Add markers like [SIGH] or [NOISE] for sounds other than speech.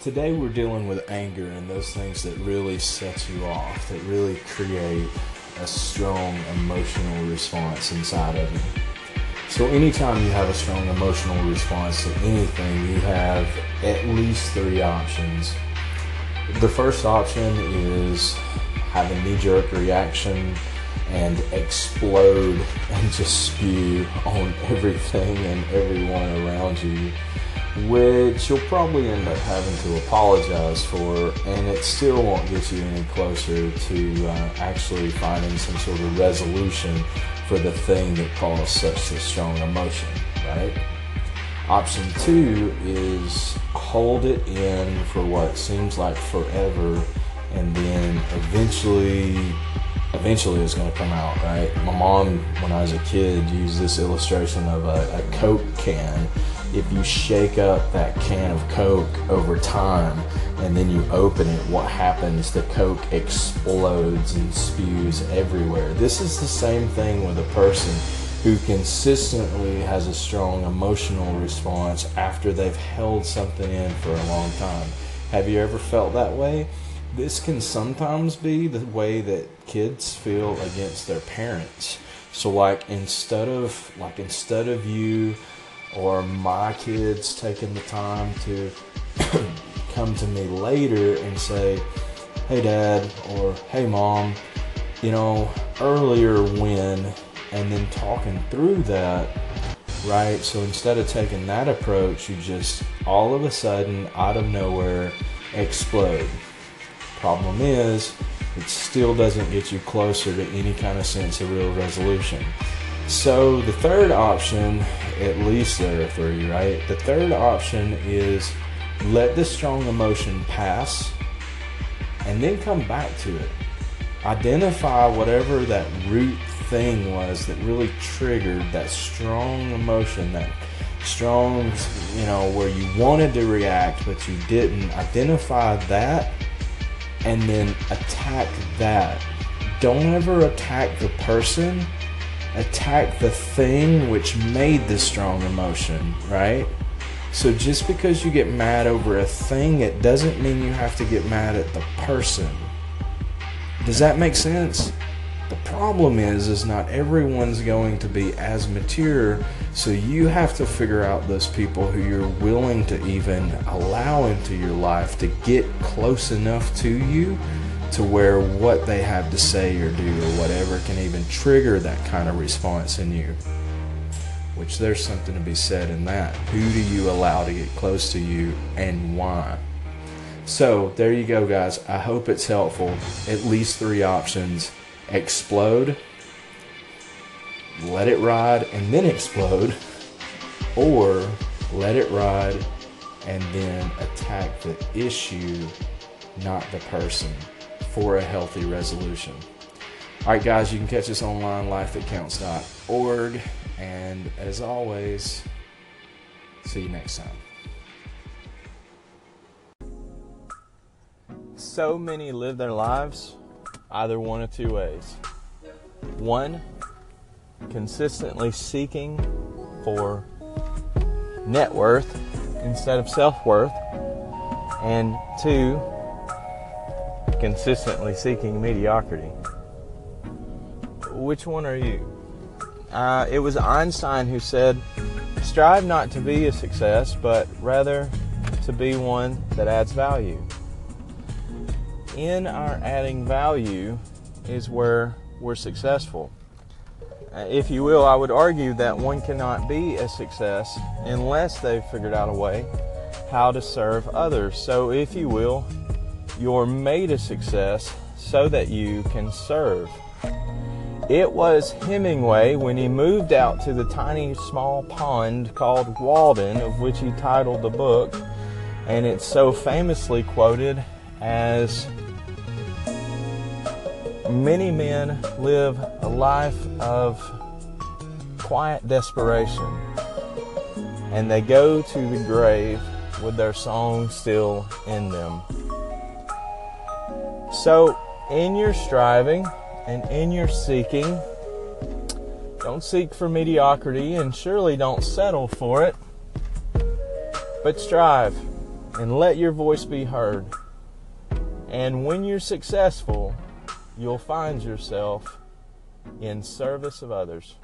today we're dealing with anger and those things that really set you off, that really create a strong emotional response inside of you. So, anytime you have a strong emotional response to anything, you have at least three options. The first option is have a knee jerk reaction and explode [LAUGHS] and just spew on everything and everyone around you which you'll probably end up having to apologize for, and it still won't get you any closer to uh, actually finding some sort of resolution for the thing that caused such a strong emotion, right? Option two is hold it in for what seems like forever, and then eventually eventually it's going to come out, right? My mom, when I was a kid, used this illustration of a, a Coke can if you shake up that can of Coke over time and then you open it, what happens? The Coke explodes and spews everywhere. This is the same thing with a person who consistently has a strong emotional response after they've held something in for a long time. Have you ever felt that way? This can sometimes be the way that kids feel against their parents. So like instead of like instead of you or my kids taking the time to [COUGHS] come to me later and say, hey dad, or hey mom, you know, earlier when, and then talking through that, right? So instead of taking that approach, you just all of a sudden, out of nowhere, explode. Problem is, it still doesn't get you closer to any kind of sense of real resolution. So the third option, at least there are three, right? The third option is let the strong emotion pass and then come back to it. Identify whatever that root thing was that really triggered that strong emotion, that strong, you know, where you wanted to react but you didn't. Identify that and then attack that. Don't ever attack the person attack the thing which made the strong emotion, right? So just because you get mad over a thing, it doesn't mean you have to get mad at the person. Does that make sense? The problem is is not everyone's going to be as mature, so you have to figure out those people who you're willing to even allow into your life to get close enough to you to where what they have to say or do or whatever can even trigger that kind of response in you. Which there's something to be said in that. Who do you allow to get close to you and why? So there you go, guys. I hope it's helpful. At least three options explode, let it ride, and then explode, or let it ride and then attack the issue, not the person for a healthy resolution. All right, guys, you can catch us online, lifethatcounts.org. And as always, see you next time. So many live their lives either one of two ways. One, consistently seeking for net worth instead of self worth. And two, consistently seeking mediocrity. Which one are you? Uh, it was Einstein who said, Strive not to be a success, but rather to be one that adds value. In our adding value is where we're successful. Uh, if you will, I would argue that one cannot be a success unless they've figured out a way how to serve others. So, if you will, you're made a success so that you can serve. It was Hemingway when he moved out to the tiny small pond called Walden, of which he titled the book, and it's so famously quoted as Many men live a life of quiet desperation, and they go to the grave with their song still in them. So, in your striving and in your seeking, don't seek for mediocrity and surely don't settle for it, but strive and let your voice be heard. And when you're successful, you'll find yourself in service of others.